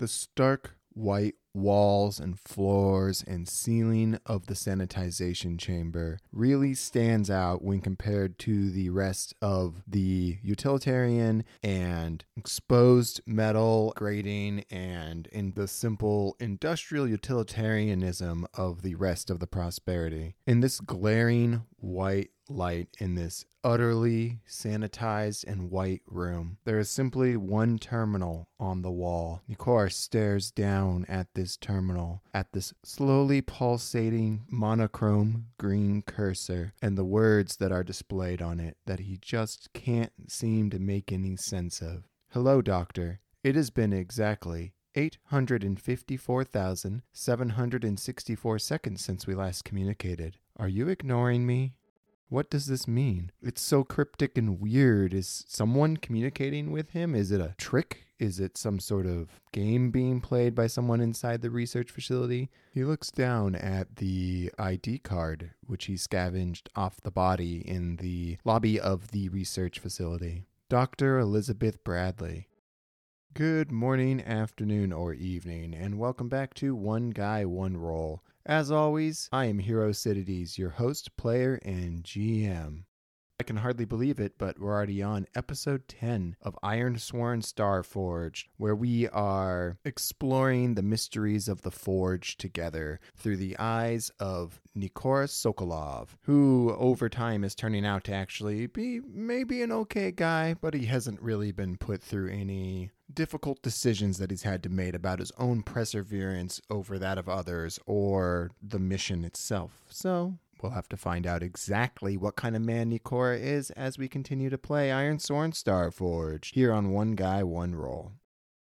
The stark white walls and floors and ceiling of the sanitization chamber really stands out when compared to the rest of the utilitarian and exposed metal grating and in the simple industrial utilitarianism of the rest of the prosperity. In this glaring white light in this utterly sanitized and white room. There is simply one terminal on the wall. Nikor stares down at this terminal, at this slowly pulsating monochrome green cursor, and the words that are displayed on it that he just can't seem to make any sense of. Hello, Doctor. It has been exactly 854,764 seconds since we last communicated. Are you ignoring me? What does this mean? It's so cryptic and weird. Is someone communicating with him? Is it a trick? Is it some sort of game being played by someone inside the research facility? He looks down at the ID card, which he scavenged off the body in the lobby of the research facility. Dr. Elizabeth Bradley. Good morning, afternoon, or evening, and welcome back to One Guy, One Roll. As always, I am Hero Cities, your host, player, and GM. I can hardly believe it, but we're already on episode 10 of Ironsworn Starforged, where we are exploring the mysteries of the Forge together through the eyes of Nikoras Sokolov, who over time is turning out to actually be maybe an okay guy, but he hasn't really been put through any difficult decisions that he's had to make about his own perseverance over that of others or the mission itself. So we'll have to find out exactly what kind of man Nikora is as we continue to play Ironsworn Starforge here on One Guy, One Roll.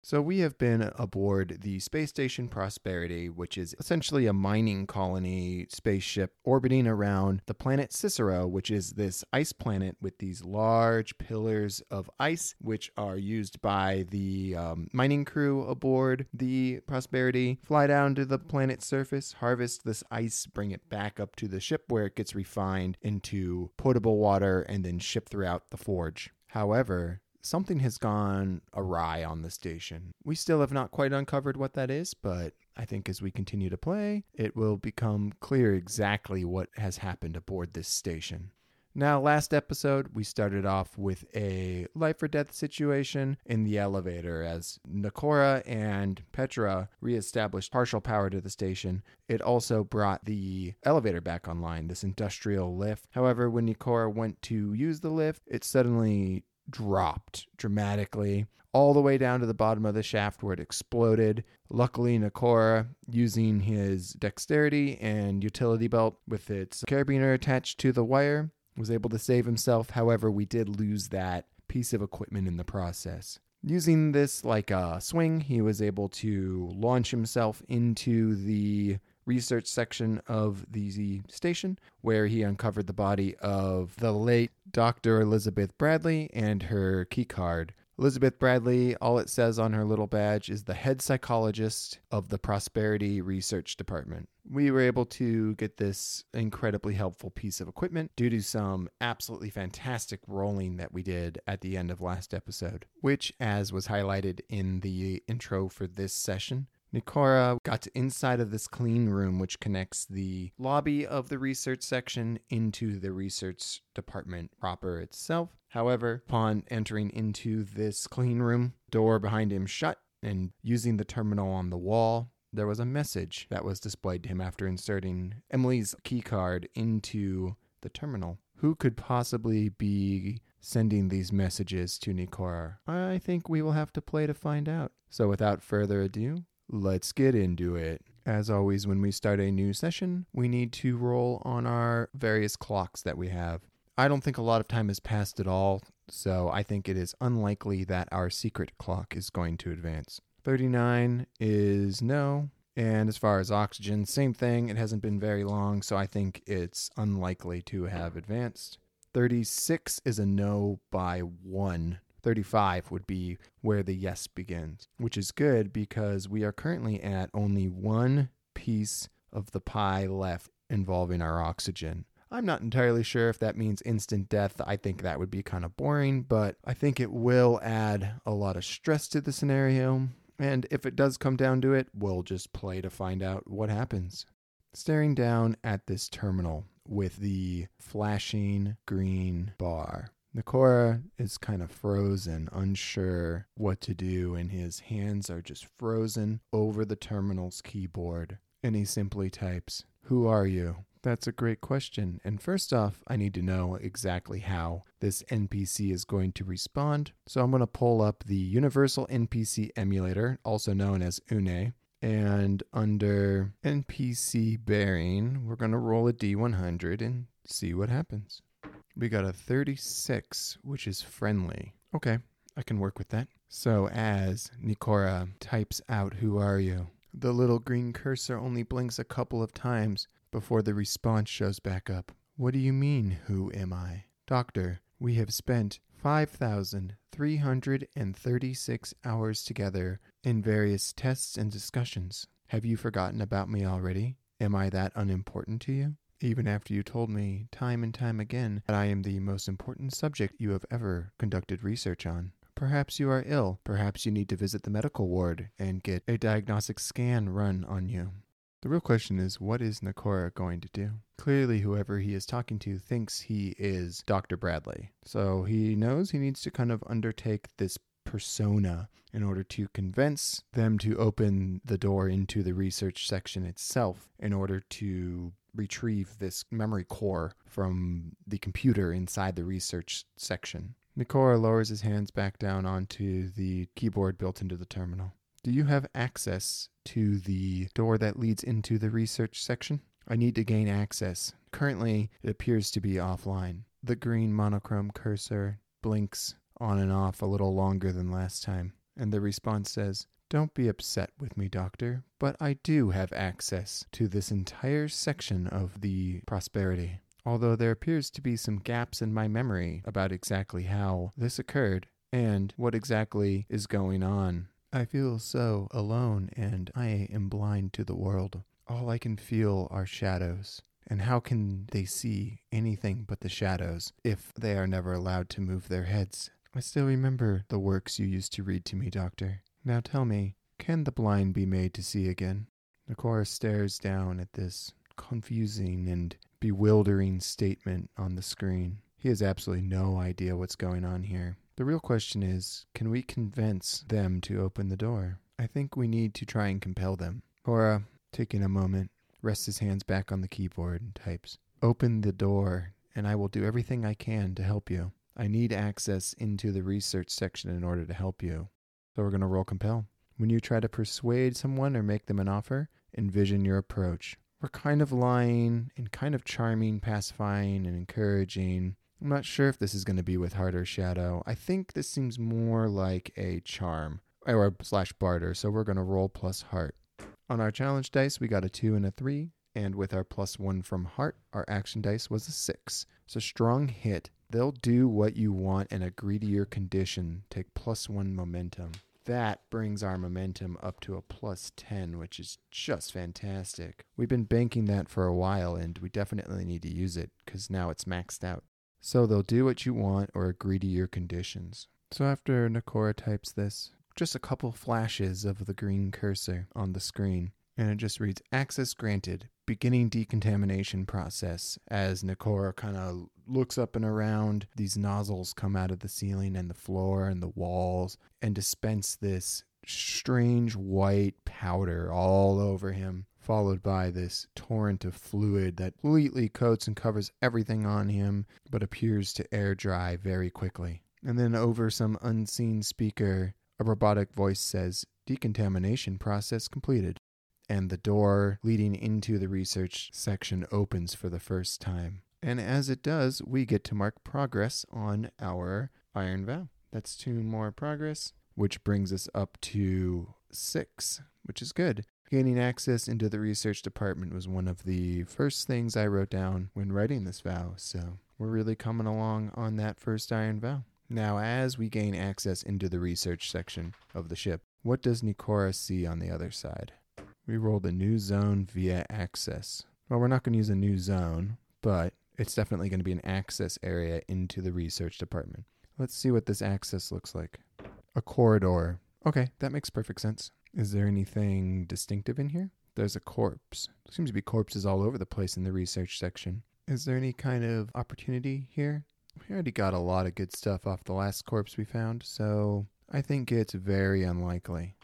So, we have been aboard the Space Station Prosperity, which is essentially a mining colony spaceship orbiting around the planet Cicero, which is this ice planet with these large pillars of ice, which are used by the um, mining crew aboard the Prosperity. Fly down to the planet's surface, harvest this ice, bring it back up to the ship where it gets refined into potable water, and then shipped throughout the forge. However, something has gone awry on the station. We still have not quite uncovered what that is, but I think as we continue to play, it will become clear exactly what has happened aboard this station. Now, last episode, we started off with a life or death situation in the elevator as Nikora and Petra reestablished partial power to the station. It also brought the elevator back online, this industrial lift. However, when Nikora went to use the lift, it suddenly dropped dramatically all the way down to the bottom of the shaft where it exploded. Luckily, Nikora, using his dexterity and utility belt with its carabiner attached to the wire, was able to save himself. However, we did lose that piece of equipment in the process. Using this like a swing, he was able to launch himself into the research section of the station where he uncovered the body of the late Dr. Elizabeth Bradley and her key card. Elizabeth Bradley, all it says on her little badge is the head psychologist of the Prosperity Research Department. We were able to get this incredibly helpful piece of equipment due to some absolutely fantastic rolling that we did at the end of last episode, which, as was highlighted in the intro for this session, Nikora got inside of this clean room, which connects the lobby of the research section into the research department proper itself. However, upon entering into this clean room, door behind him shut, and using the terminal on the wall, there was a message that was displayed to him after inserting Emily's keycard into the terminal. Who could possibly be sending these messages to Nikora? I think we will have to play to find out. So, without further ado, Let's get into it. As always, when we start a new session, we need to roll on our various clocks that we have. I don't think a lot of time has passed at all, so I think it is unlikely that our secret clock is going to advance. 39 is no. And as far as oxygen, same thing. It hasn't been very long, so I think it's unlikely to have advanced. 36 is a no by one. 35 would be where the yes begins, which is good because we are currently at only one piece of the pie left involving our oxygen. I'm not entirely sure if that means instant death. I think that would be kind of boring, but I think it will add a lot of stress to the scenario. And if it does come down to it, we'll just play to find out what happens. Staring down at this terminal with the flashing green bar, Nikora is kind of frozen, unsure what to do, and his hands are just frozen over the terminal's keyboard. And he simply types, Who are you? That's a great question. And first off, I need to know exactly how this NPC is going to respond. So I'm going to pull up the Universal NPC Emulator, also known as UNE. And under NPC bearing, we're going to roll a D100 and see what happens. We got a 36, which is friendly. Okay, I can work with that. So as Nikora types out, Who are you? The little green cursor only blinks a couple of times before the response shows back up. What do you mean, who am I? Doctor, we have spent 5,336 hours together in various tests and discussions. Have you forgotten about me already? Am I that unimportant to you? Even after you told me time and time again that I am the most important subject you have ever conducted research on. Perhaps you are ill. Perhaps you need to visit the medical ward and get a diagnostic scan run on you. The real question is, what is Nikora going to do? Clearly, whoever he is talking to thinks he is Dr. Bradley. So he knows he needs to kind of undertake this persona in order to convince them to open the door into the research section itself in order to retrieve this memory core from the computer inside the research section. Nikora lowers his hands back down onto the keyboard built into the terminal. Do you have access to the door that leads into the research section? I need to gain access. Currently, it appears to be offline. The green monochrome cursor blinks on and off a little longer than last time, and the response says, Don't be upset with me, Doctor, but I do have access to this entire section of the prosperity. Although there appears to be some gaps in my memory about exactly how this occurred and what exactly is going on I feel so alone and I am blind to the world. All I can feel are shadows. And how can they see anything but the shadows if they are never allowed to move their heads? I still remember the works you used to read to me, Doctor. Now tell me, can the blind be made to see again? Nikora stares down at this confusing and bewildering statement on the screen. He has absolutely no idea what's going on here. The real question is can we convince them to open the door? I think we need to try and compel them. Cora, taking a moment, rests his hands back on the keyboard and types Open the door, and I will do everything I can to help you. I need access into the research section in order to help you. So we're going to roll compel. When you try to persuade someone or make them an offer, envision your approach. We're kind of lying and kind of charming, pacifying, and encouraging, I'm not sure if this is going to be with heart or shadow. I think this seems more like a charm or slash barter, so we're going to roll plus heart. On our challenge dice, we got a two and a three, and with our plus one from heart, our action dice was a six. So strong hit. They'll do what you want and agree to your condition. Take plus one momentum. That brings our momentum up to a plus 10, which is just fantastic. We've been banking that for a while, and we definitely need to use it because now it's maxed out. So they'll do what you want or agree to your conditions. So after Nikora types this, just a couple flashes of the green cursor on the screen, and it just reads Access granted, beginning decontamination process. As Nikora kind of looks up and around, these nozzles come out of the ceiling and the floor and the walls and dispense this strange white powder all over him followed by this torrent of fluid that completely coats and covers everything on him, but appears to air dry very quickly. And then over some unseen speaker, a robotic voice says, Decontamination process completed. And the door leading into the research section opens for the first time. And as it does, we get to mark progress on our iron vow. That's two more progress, which brings us up to six, which is good. Gaining access into the research department was one of the first things I wrote down when writing this vow, so we're really coming along on that first iron vow. Now, as we gain access into the research section of the ship, what does Nikora see on the other side? We rolled a new zone via access. Well, we're not going to use a new zone, but it's definitely going to be an access area into the research department. Let's see what this access looks like. A corridor. Okay, that makes perfect sense. Is there anything distinctive in here? There's a corpse. There seems to be corpses all over the place in the research section. Is there any kind of opportunity here? We already got a lot of good stuff off the last corpse we found, so I think it's very unlikely.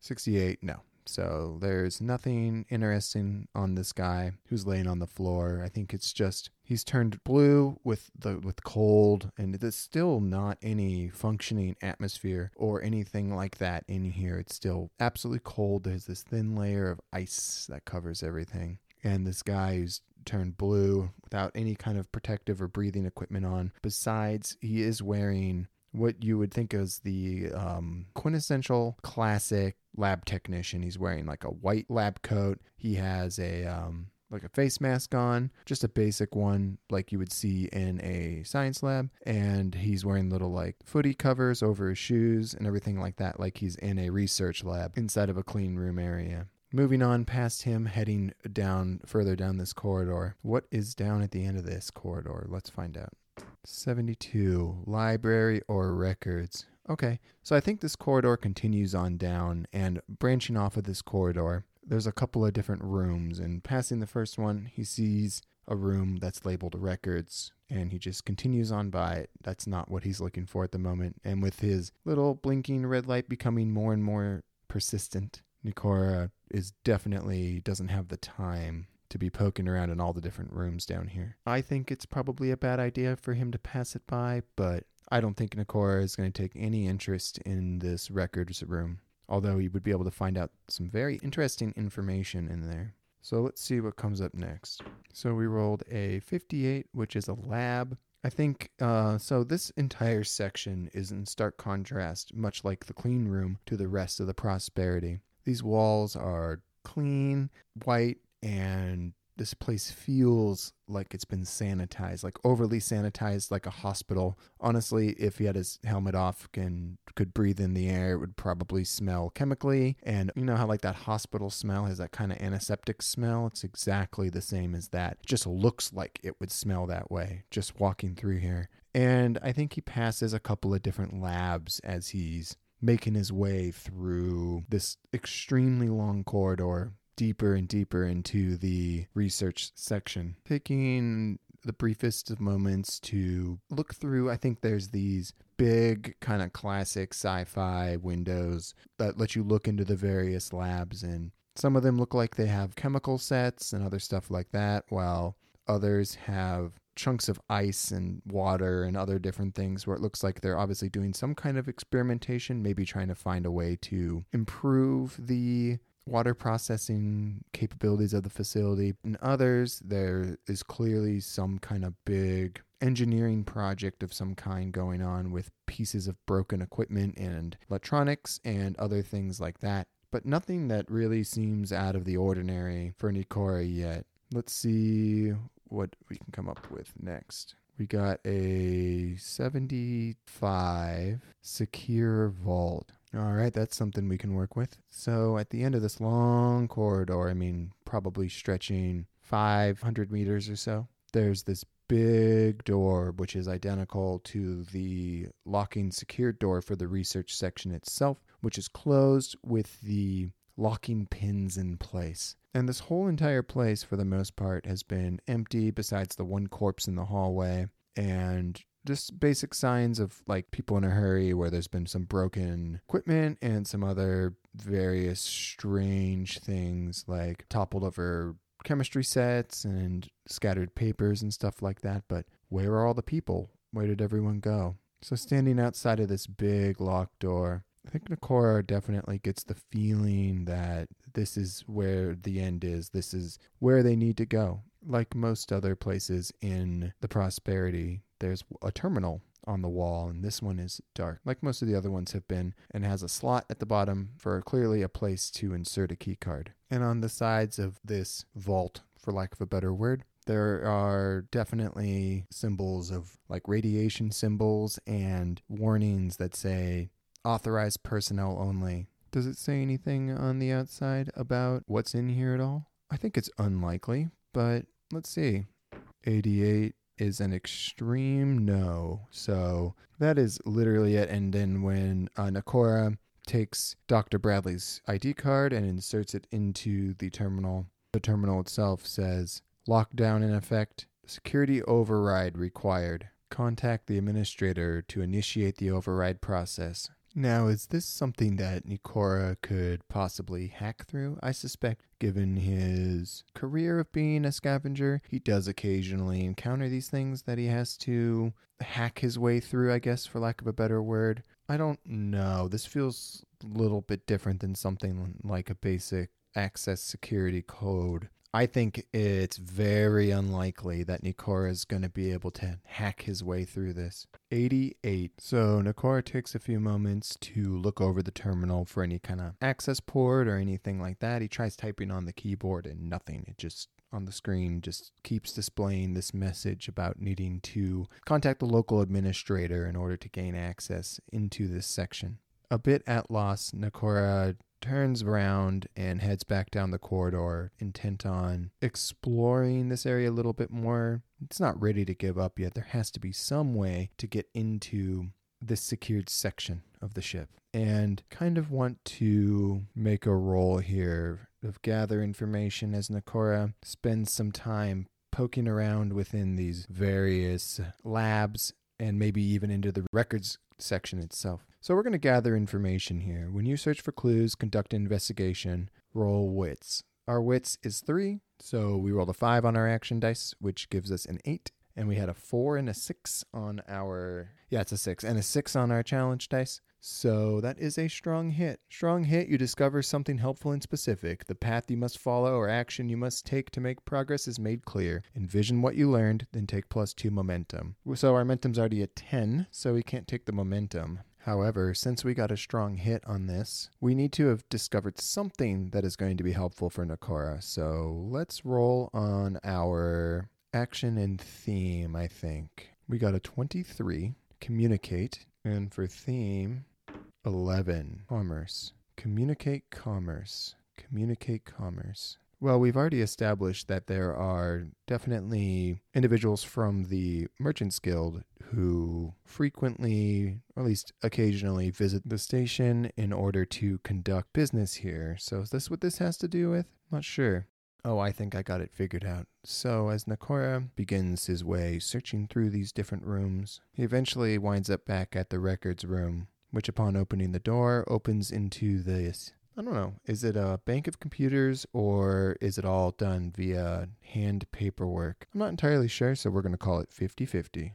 68, no. So there's nothing interesting on this guy who's laying on the floor. I think it's just he's turned blue with the with cold and there's still not any functioning atmosphere or anything like that in here. It's still absolutely cold. There's this thin layer of ice that covers everything. And this guy who's turned blue without any kind of protective or breathing equipment on. Besides, he is wearing what you would think is the um, quintessential classic lab technician. He's wearing like a white lab coat. He has a um, like a face mask on, just a basic one like you would see in a science lab. And he's wearing little like footy covers over his shoes and everything like that, like he's in a research lab inside of a clean room area. Moving on past him, heading down further down this corridor. What is down at the end of this corridor? Let's find out. 72. Library or records. Okay, so I think this corridor continues on down, and branching off of this corridor, there's a couple of different rooms. And passing the first one, he sees a room that's labeled records, and he just continues on by it. That's not what he's looking for at the moment. And with his little blinking red light becoming more and more persistent, Nikora is definitely doesn't have the time to be poking around in all the different rooms down here. I think it's probably a bad idea for him to pass it by, but I don't think Nikora is going to take any interest in this records room, although he would be able to find out some very interesting information in there. So let's see what comes up next. So we rolled a 58, which is a lab. I think uh, so. This entire section is in stark contrast, much like the clean room, to the rest of the prosperity. These walls are clean, white, and this place feels like it's been sanitized, like overly sanitized, like a hospital. Honestly, if he had his helmet off and could breathe in the air, it would probably smell chemically. And you know how, like, that hospital smell has that kind of antiseptic smell? It's exactly the same as that. It just looks like it would smell that way just walking through here. And I think he passes a couple of different labs as he's making his way through this extremely long corridor deeper and deeper into the research section, taking the briefest of moments to look through. I think there's these big kind of classic sci-fi windows that let you look into the various labs and some of them look like they have chemical sets and other stuff like that while others have chunks of ice and water and other different things where it looks like they're obviously doing some kind of experimentation maybe trying to find a way to improve the water processing capabilities of the facility. In others, there is clearly some kind of big engineering project of some kind going on with pieces of broken equipment and electronics and other things like that. But nothing that really seems out of the ordinary for Nikora yet. Let's see what we can come up with next. We got a 75 secure vault. All right, that's something we can work with. So at the end of this long corridor, I mean, probably stretching 500 meters or so, there's this big door, which is identical to the locking secured door for the research section itself, which is closed with the locking pins in place. And this whole entire place, for the most part, has been empty besides the one corpse in the hallway. And just basic signs of like people in a hurry where there's been some broken equipment and some other various strange things like toppled over chemistry sets and scattered papers and stuff like that. But where are all the people? Where did everyone go? So, standing outside of this big locked door, I think Nikora definitely gets the feeling that this is where the end is. This is where they need to go. Like most other places in the prosperity there's a terminal on the wall, and this one is dark, like most of the other ones have been, and has a slot at the bottom for clearly a place to insert a key card. And on the sides of this vault, for lack of a better word, there are definitely symbols of like radiation symbols and warnings that say authorized personnel only. Does it say anything on the outside about what's in here at all? I think it's unlikely, but let's see. 88 is an extreme no. So that is literally it. And then when uh, Nikora takes Dr. Bradley's ID card and inserts it into the terminal. The terminal itself says lockdown in effect, security override required. Contact the administrator to initiate the override process. Now, is this something that Nikora could possibly hack through? I suspect, given his career of being a scavenger, he does occasionally encounter these things that he has to hack his way through, I guess, for lack of a better word. I don't know. This feels a little bit different than something like a basic access security code. I think it's very unlikely that Nikora is going to be able to hack his way through this. 88. So Nikora takes a few moments to look over the terminal for any kind of access port or anything like that. He tries typing on the keyboard and nothing. It just on the screen just keeps displaying this message about needing to contact the local administrator in order to gain access into this section. A bit at loss, Nikora turns around and heads back down the corridor, intent on exploring this area a little bit more. It's not ready to give up yet. There has to be some way to get into this secured section of the ship and kind of want to make a roll here of gather information as Nikora spends some time poking around within these various labs and maybe even into the records section itself. So we're going to gather information here. When you search for clues, conduct an investigation, roll wits. Our wits is three, so we rolled a five on our action dice, which gives us an eight. And we had a four and a six on our, yeah, it's a six, and a six on our challenge dice. So that is a strong hit. Strong hit, you discover something helpful and specific. The path you must follow or action you must take to make progress is made clear. Envision what you learned, then take plus two momentum. So our momentum's already at 10, so we can't take the momentum. However, since we got a strong hit on this, we need to have discovered something that is going to be helpful for Nikora. So let's roll on our action and theme, I think. We got a 23, communicate, and for theme, 11, commerce. Communicate commerce. Communicate commerce. Well, we've already established that there are definitely individuals from the Merchants Guild who frequently, or at least occasionally, visit the station in order to conduct business here. So, is this what this has to do with? Not sure. Oh, I think I got it figured out. So, as Nikora begins his way searching through these different rooms, he eventually winds up back at the records room, which, upon opening the door, opens into this I don't know. Is it a bank of computers or is it all done via hand paperwork? I'm not entirely sure, so we're going to call it 50 50.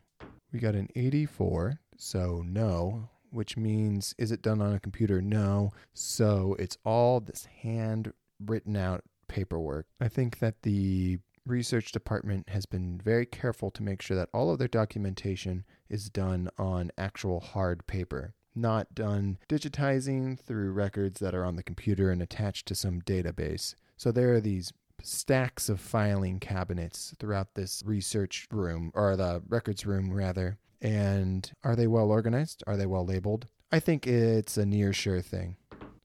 We got an 84, so no, which means is it done on a computer? No. So it's all this hand written out paperwork. I think that the research department has been very careful to make sure that all of their documentation is done on actual hard paper not done digitizing through records that are on the computer and attached to some database. So there are these stacks of filing cabinets throughout this research room, or the records room, rather. And are they well organized? Are they well labeled? I think it's a near sure thing.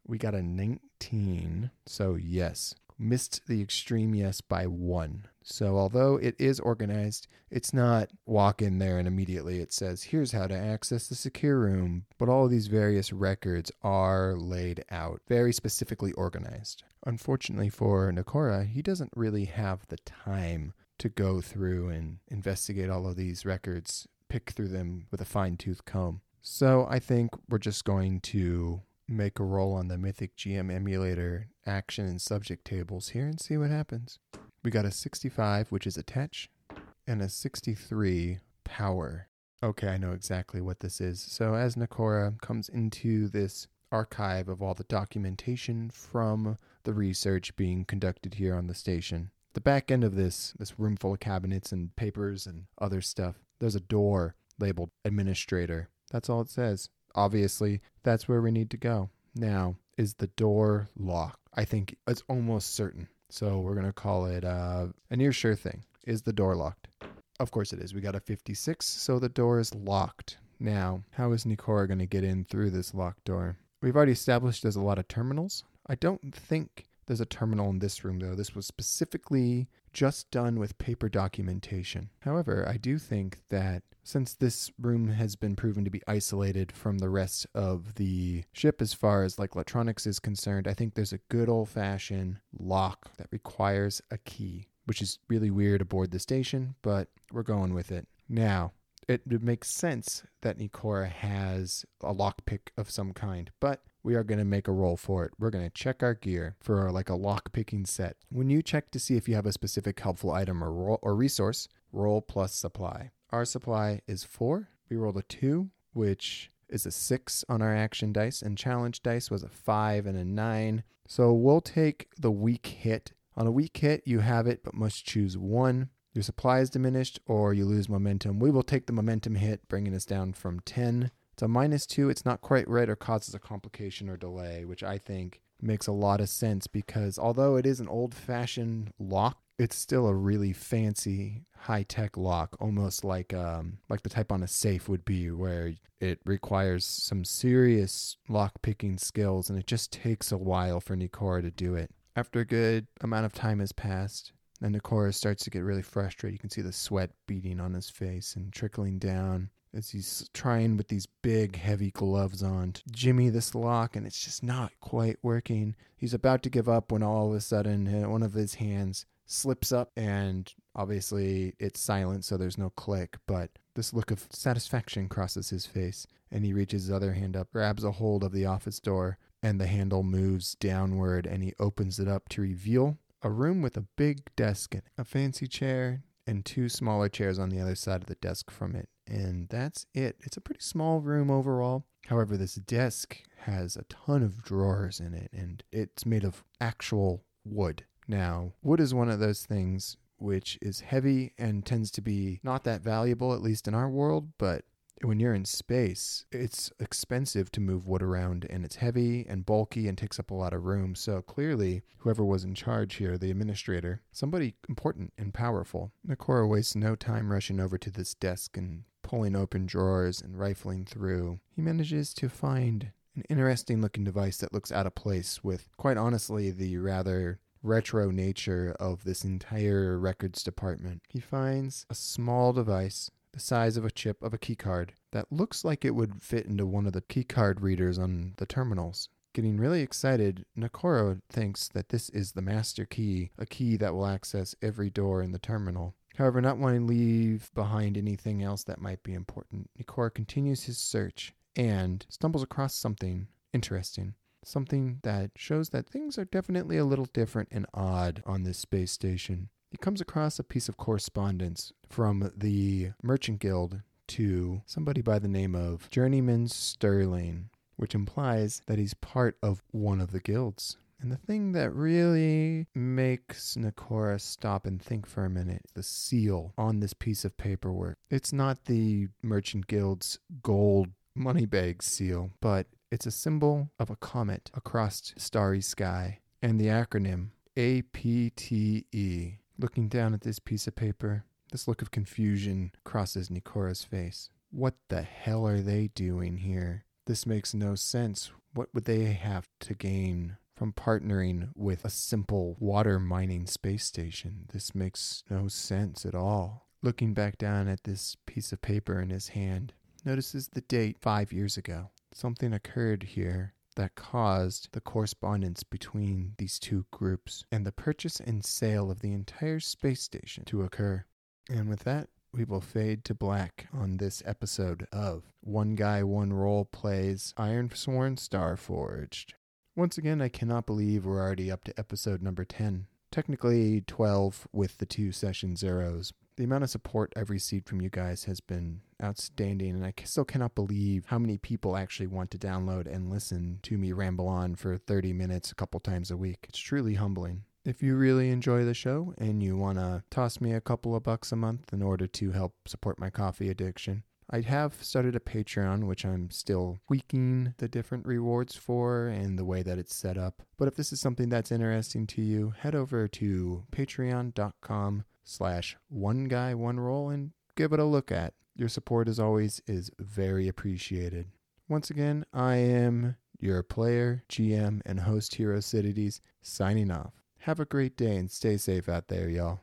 We got a 19, so yes. Missed the extreme yes by one. So, although it is organized, it's not walk in there and immediately it says, here's how to access the secure room. But all of these various records are laid out, very specifically organized. Unfortunately for Nikora, he doesn't really have the time to go through and investigate all of these records, pick through them with a fine tooth comb. So, I think we're just going to make a roll on the Mythic GM emulator action and subject tables here and see what happens. We got a 65, which is attach, and a 63 power. Okay, I know exactly what this is. So as Nikora comes into this archive of all the documentation from the research being conducted here on the station, the back end of this, this room full of cabinets and papers and other stuff, there's a door labeled administrator. That's all it says. Obviously, that's where we need to go. Now, is the door locked? I think it's almost certain. So we're going to call it uh, a near sure thing. Is the door locked? Of course it is. We got a 56, so the door is locked. Now, how is Nikora going to get in through this locked door? We've already established there's a lot of terminals. I don't think there's a terminal in this room, though. This was specifically just done with paper documentation. However, I do think that since this room has been proven to be isolated from the rest of the ship as far as like electronics is concerned, I think there's a good old fashioned lock that requires a key, which is really weird aboard the station, but we're going with it. Now, it, it makes sense that Nikora has a lockpick of some kind, but we are going to make a roll for it. We're going to check our gear for like a lock picking set. When you check to see if you have a specific helpful item or, roll, or resource, roll plus supply. Our supply is four. We rolled a two, which is a six on our action dice, and challenge dice was a five and a nine. So we'll take the weak hit. On a weak hit, you have it, but must choose one. Your supply is diminished or you lose momentum. We will take the momentum hit, bringing us down from 10 it's a minus two. It's not quite right or causes a complication or delay, which I think makes a lot of sense because although it is an old fashioned lock, it's still a really fancy high tech lock, almost like um, like the type on a safe would be, where it requires some serious lock picking skills, and it just takes a while for Nikora to do it. After a good amount of time has passed, and Nikora starts to get really frustrated. You can see the sweat beating on his face and trickling down as he's trying with these big, heavy gloves on to jimmy this lock, and it's just not quite working. He's about to give up when all of a sudden uh, one of his hands slips up, and obviously it's silent, so there's no click, but this look of satisfaction crosses his face, and he reaches his other hand up, grabs a hold of the office door, and the handle moves downward, and he opens it up to reveal a room with a big desk and a fancy chair and two smaller chairs on the other side of the desk from it and that's it. It's a pretty small room overall. However, this desk has a ton of drawers in it, and it's made of actual wood. Now, wood is one of those things which is heavy and tends to be not that valuable, at least in our world, but when you're in space, it's expensive to move wood around and it's heavy and bulky and takes up a lot of room. So clearly, whoever was in charge here, the administrator, somebody important and powerful. Nikora wastes no time rushing over to this desk and pulling open drawers and rifling through, he manages to find an interesting looking device that looks out of place with, quite honestly, the rather retro nature of this entire records department. He finds a small device the size of a chip of a keycard that looks like it would fit into one of the keycard readers on the terminals. Getting really excited, Nikora thinks that this is the master key, a key that will access every door in the terminal. However, not wanting to leave behind anything else that might be important, Nikora continues his search and stumbles across something interesting. Something that shows that things are definitely a little different and odd on this space station. He comes across a piece of correspondence from the Merchant Guild to somebody by the name of Journeyman Sterling, which implies that he's part of one of the guilds. And the thing that really makes Nikora stop and think for a minute the seal on this piece of paperwork. It's not the Merchant Guild's gold money bag seal, but it's a symbol of a comet across starry sky and the acronym APTE. Looking down at this piece of paper, this look of confusion crosses Nikora's face. What the hell are they doing here? This makes no sense. What would they have to gain from partnering with a simple water mining space station. This makes no sense at all. Looking back down at this piece of paper in his hand, notices the date five years ago. Something occurred here that caused the correspondence between these two groups and the purchase and sale of the entire space station to occur. And with that, we will fade to black on this episode of One Guy, One Roll Plays Iron Ironsworn Starforged. Once again, I cannot believe we're already up to episode number 10. Technically 12 with the two session zeros. The amount of support I've received from you guys has been outstanding, and I still cannot believe how many people actually want to download and listen to me ramble on for 30 minutes a couple times a week. It's truly humbling. If you really enjoy the show and you want to toss me a couple of bucks a month in order to help support my coffee addiction, I have started a Patreon, which I'm still tweaking the different rewards for and the way that it's set up. But if this is something that's interesting to you, head over to patreon.com slash one guy one roll and give it a look at. Your support as always is very appreciated. Once again, I am your player, GM, and host Hero Cities, signing off. Have a great day and stay safe out there, y'all.